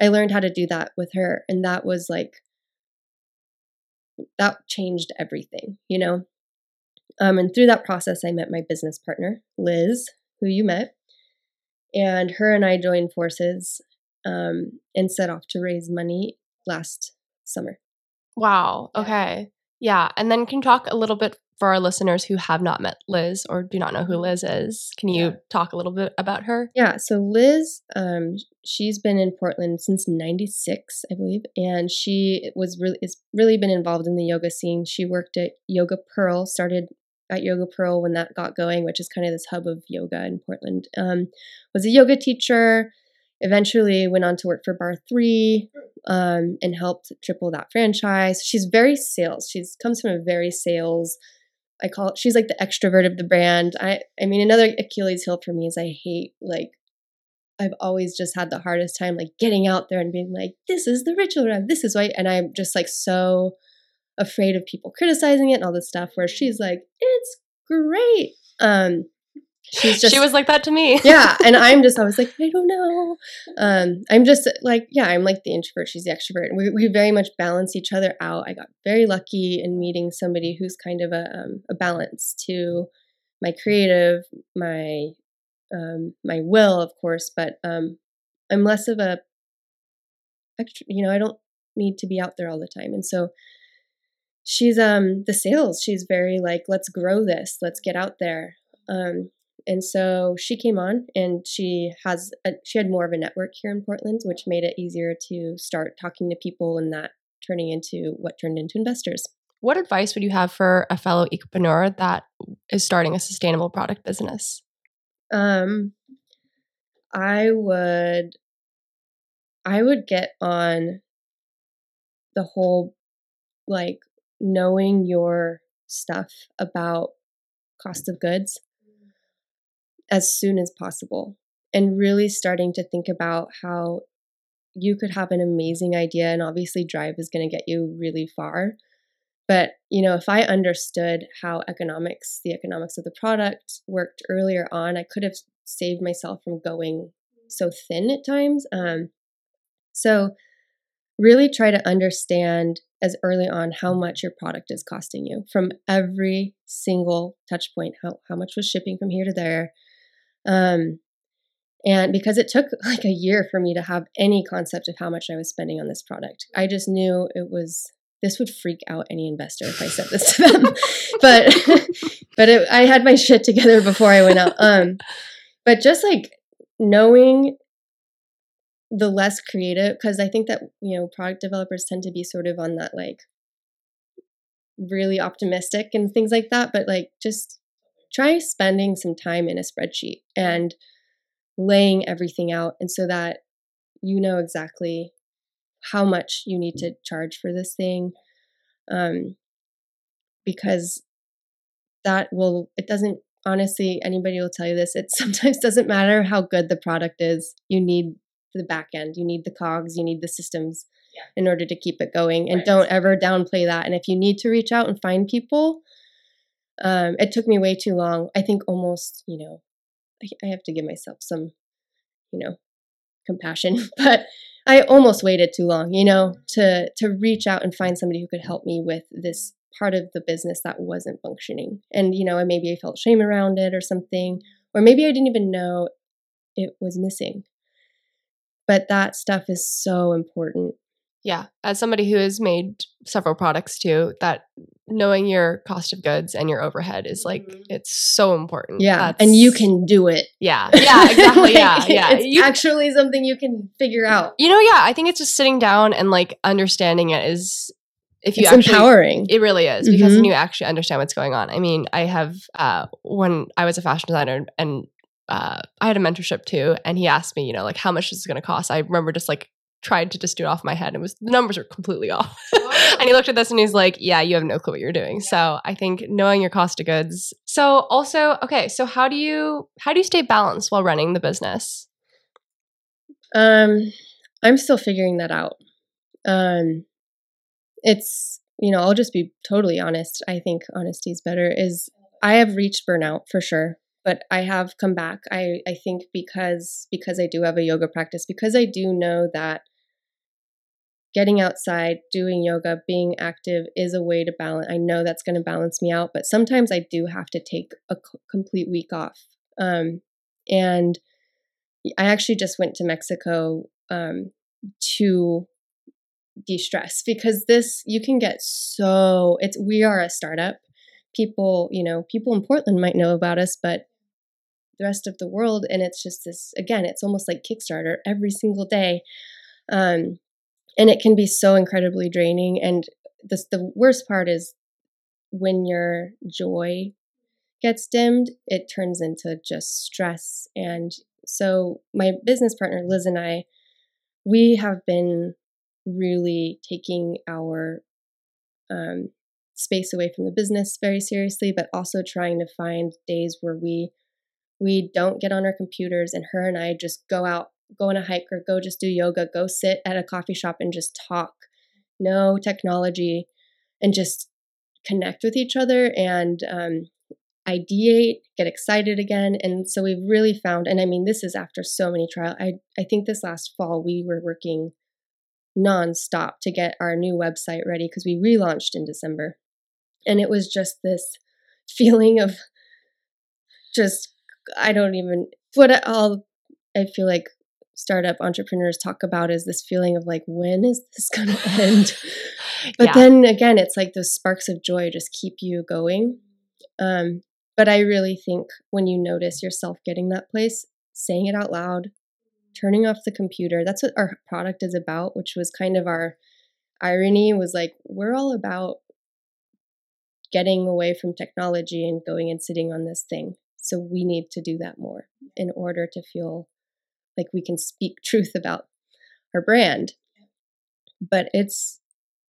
I learned how to do that with her and that was like that changed everything, you know. Um, and through that process I met my business partner, Liz, who you met. And her and I joined forces um, and set off to raise money last summer. Wow. Okay. Yeah. And then can you talk a little bit for our listeners who have not met Liz or do not know who Liz is? Can you yeah. talk a little bit about her? Yeah. So Liz, um, she's been in Portland since '96, I believe, and she was really has really been involved in the yoga scene. She worked at Yoga Pearl, started at Yoga Pearl when that got going, which is kind of this hub of yoga in Portland. Um, was a yoga teacher. Eventually went on to work for Bar Three um, and helped triple that franchise. She's very sales. She's comes from a very sales. I call it. She's like the extrovert of the brand. I I mean another Achilles heel for me is I hate like I've always just had the hardest time like getting out there and being like this is the ritual this is why and I'm just like so afraid of people criticizing it and all this stuff where she's like it's great. Um she's just she was like that to me. Yeah and i'm just i was like i don't know. Um i'm just like yeah i'm like the introvert she's the extrovert and we, we very much balance each other out. I got very lucky in meeting somebody who's kind of a, um, a balance to my creative my um my will of course but um i'm less of a extra you know i don't need to be out there all the time and so she's um the sales. She's very like let's grow this. Let's get out there. Um and so she came on and she has a, she had more of a network here in portland which made it easier to start talking to people and that turning into what turned into investors. What advice would you have for a fellow entrepreneur that is starting a sustainable product business? Um i would i would get on the whole like knowing your stuff about cost of goods as soon as possible and really starting to think about how you could have an amazing idea and obviously drive is going to get you really far. But you know if i understood how economics the economics of the product worked earlier on i could have saved myself from going so thin at times um, so really try to understand as early on how much your product is costing you. From every single touch point how, how much was shipping from here to there. Um, and because it took like a year for me to have any concept of how much i was spending on this product i just knew it was this would freak out any investor if i said this to them. But but it, i had my shit together before i went out. Um, but just like knowing the less creative because I think that you know product developers tend to be sort of on that like really optimistic and things like that but like just try spending some time in a spreadsheet and laying everything out and so that you know exactly how much you need to charge for this thing um because that will it doesn't honestly anybody will tell you this it sometimes doesn't matter how good the product is you need the back end. You need the cogs, you need the systems yeah. in order to keep it going. And right. don't ever downplay that. And if you need to reach out and find people, um, it took me way too long. I think almost, you know, I, I have to give myself some, you know, compassion, but I almost waited too long, you know, to to reach out and find somebody who could help me with this part of the business that wasn't functioning. And you know, maybe I felt shame around it or something, or maybe I didn't even know it was missing. But that stuff is so important. Yeah, as somebody who has made several products too, that knowing your cost of goods and your overhead is like Mhm. it's so important. Yeah, and you can do it. Yeah, yeah, exactly. Yeah, yeah. it's You, actually something you can figure out. you know, yeah. I think it's just sitting down and like understanding it is if you It's actually empowering. It really is because Mhm. then you actually understand what's going on. I mean, I have uh, when I was a fashion designer and uh, I had a mentorship too, and he asked me, you know, like how much is this going to cost? I remember just like tried to just do it off my head. And was the numbers were completely off. and he looked at this and he's like, "Yeah, you have no clue what you're doing." So I think knowing your cost of goods. So also, okay, so how do you how do you stay balanced while running the business? Um, I'm still figuring that out. Um, it's you know, I'll just be totally honest. I think honesty is better. Is I have reached burnout for sure, but I have come back. I I think because because I do have a yoga practice, because I do know that getting outside, doing yoga, being active is a way to balance. I know that's going to balance me out, but sometimes I do have to take a c- complete week off. Um, and I actually just went to Mexico um, to de-stress because this you can get so it's we are a startup. People, you know, people in Portland might know about us, but the rest of the world, and it's just this again, it's almost like Kickstarter every single day. Um, and it can be so incredibly draining. And this the worst part is when your joy gets dimmed, it turns into just stress. And so my business partner Liz and I, we have been really taking our um, space away from the business very seriously, but also trying to find days where we we don't get on our computers and her and I just go out, go on a hike or go just do yoga, go sit at a coffee shop and just talk. No technology and just connect with each other and um, ideate, get excited again. And so we've really found, and I mean, this is after so many trials. I, I think this last fall we were working nonstop to get our new website ready because we relaunched in December. And it was just this feeling of just, I don't even, what all I feel like startup entrepreneurs talk about is this feeling of like, when is this going to end? But yeah. then again, it's like those sparks of joy just keep you going. Um, but I really think when you notice yourself getting that place, saying it out loud, turning off the computer, that's what our product is about, which was kind of our irony was like, we're all about getting away from technology and going and sitting on this thing. So we need to do that more in order to feel like we can speak truth about our brand. But it's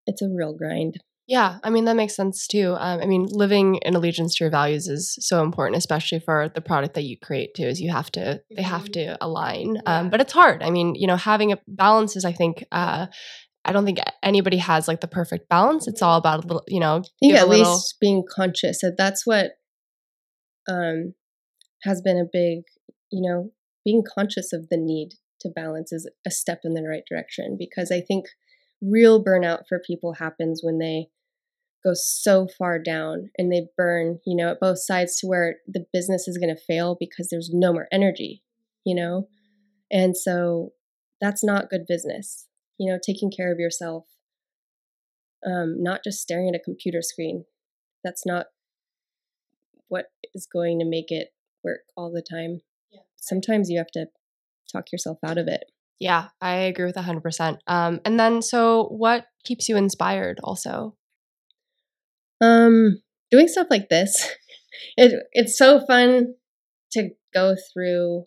it's a real grind. Yeah, I mean that makes sense too. Um, I mean, living in allegiance to your values is so important, especially for the product that you create too. Is you have to they have Mhm. to align, um, but it's hard. I mean, you know, having a balance is, I think, uh, I don't think anybody has like the perfect balance. It's all about a little, you know, I think at little- least being conscious that that's what um, has been a big, you know, being conscious of the need to balance is a step in the right direction because I think real burnout for people happens when they go so far down and they burn, you know, at both sides to where the business is going to fail because there's no more energy, you know? And so that's not good business. You know, taking care of yourself, um, not just staring at a computer screen. That's not what is going to make it work all the time. Sometimes you have to talk yourself out of it. Yeah, I agree with 100%. Um, and then, so what keeps you inspired also? Um, doing stuff like this, it it's so fun to go through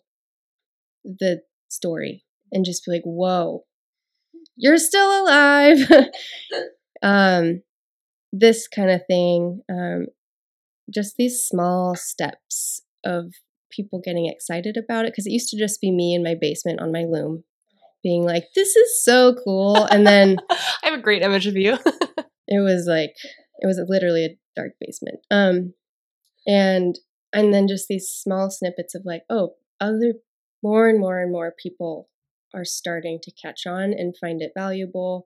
the story and just be like, "Whoa, you're still alive!" um, this kind of thing. Um, just these small steps of people getting excited about it because it used to just be me in my basement on my loom, being like, "This is so cool," and then I have a great image of you. it was like it was literally a dark basement um and and then just these small snippets of like oh other more and more and more people are starting to catch on and find it valuable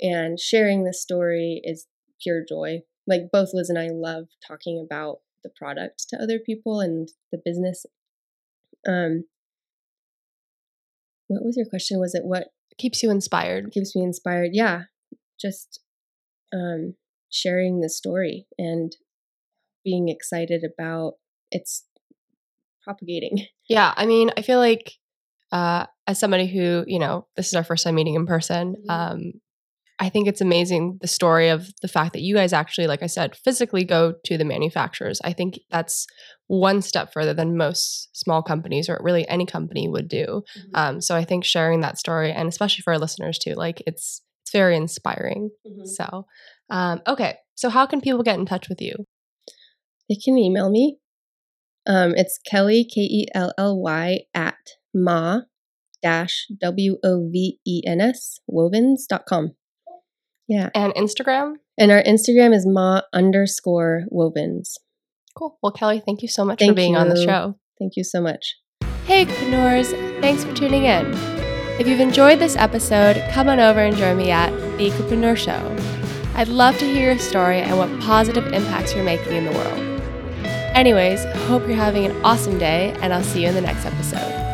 and sharing this story is pure joy like both liz and i love talking about the product to other people and the business um what was your question was it what keeps you inspired. keeps me inspired. Yeah, just um, sharing the story and being excited about its propagating. Yeah, I mean, I feel like uh, as somebody who, you know, this is our first time meeting in person, Mhm. um, I think it's amazing the story of the fact that you guys actually, like I said, physically go to the manufacturers. I think that's one step further than most small companies or really any company would do. Um, so I think sharing that story, and especially for our listeners too, like it's it's very inspiring. Mhm. So, um, okay, so how can people get in touch with you? They can email me. Um, it's Kelly K E L L Y at ma dash w o v e n s wovens.com. Yeah, And Instagram. and our Instagram is ma underscore wovens. Cool. Well, Kelly, thank you so much for Thank being on the show. Thank you so much. Hey, Ecopreneurs! Thanks for tuning in. If you've enjoyed this episode, come on over and join me at The Ecopreneur Show. I'd love to hear your story and what positive impacts you're making in the world. Anyways, hope you're having an awesome day, and I'll see you in the next episode.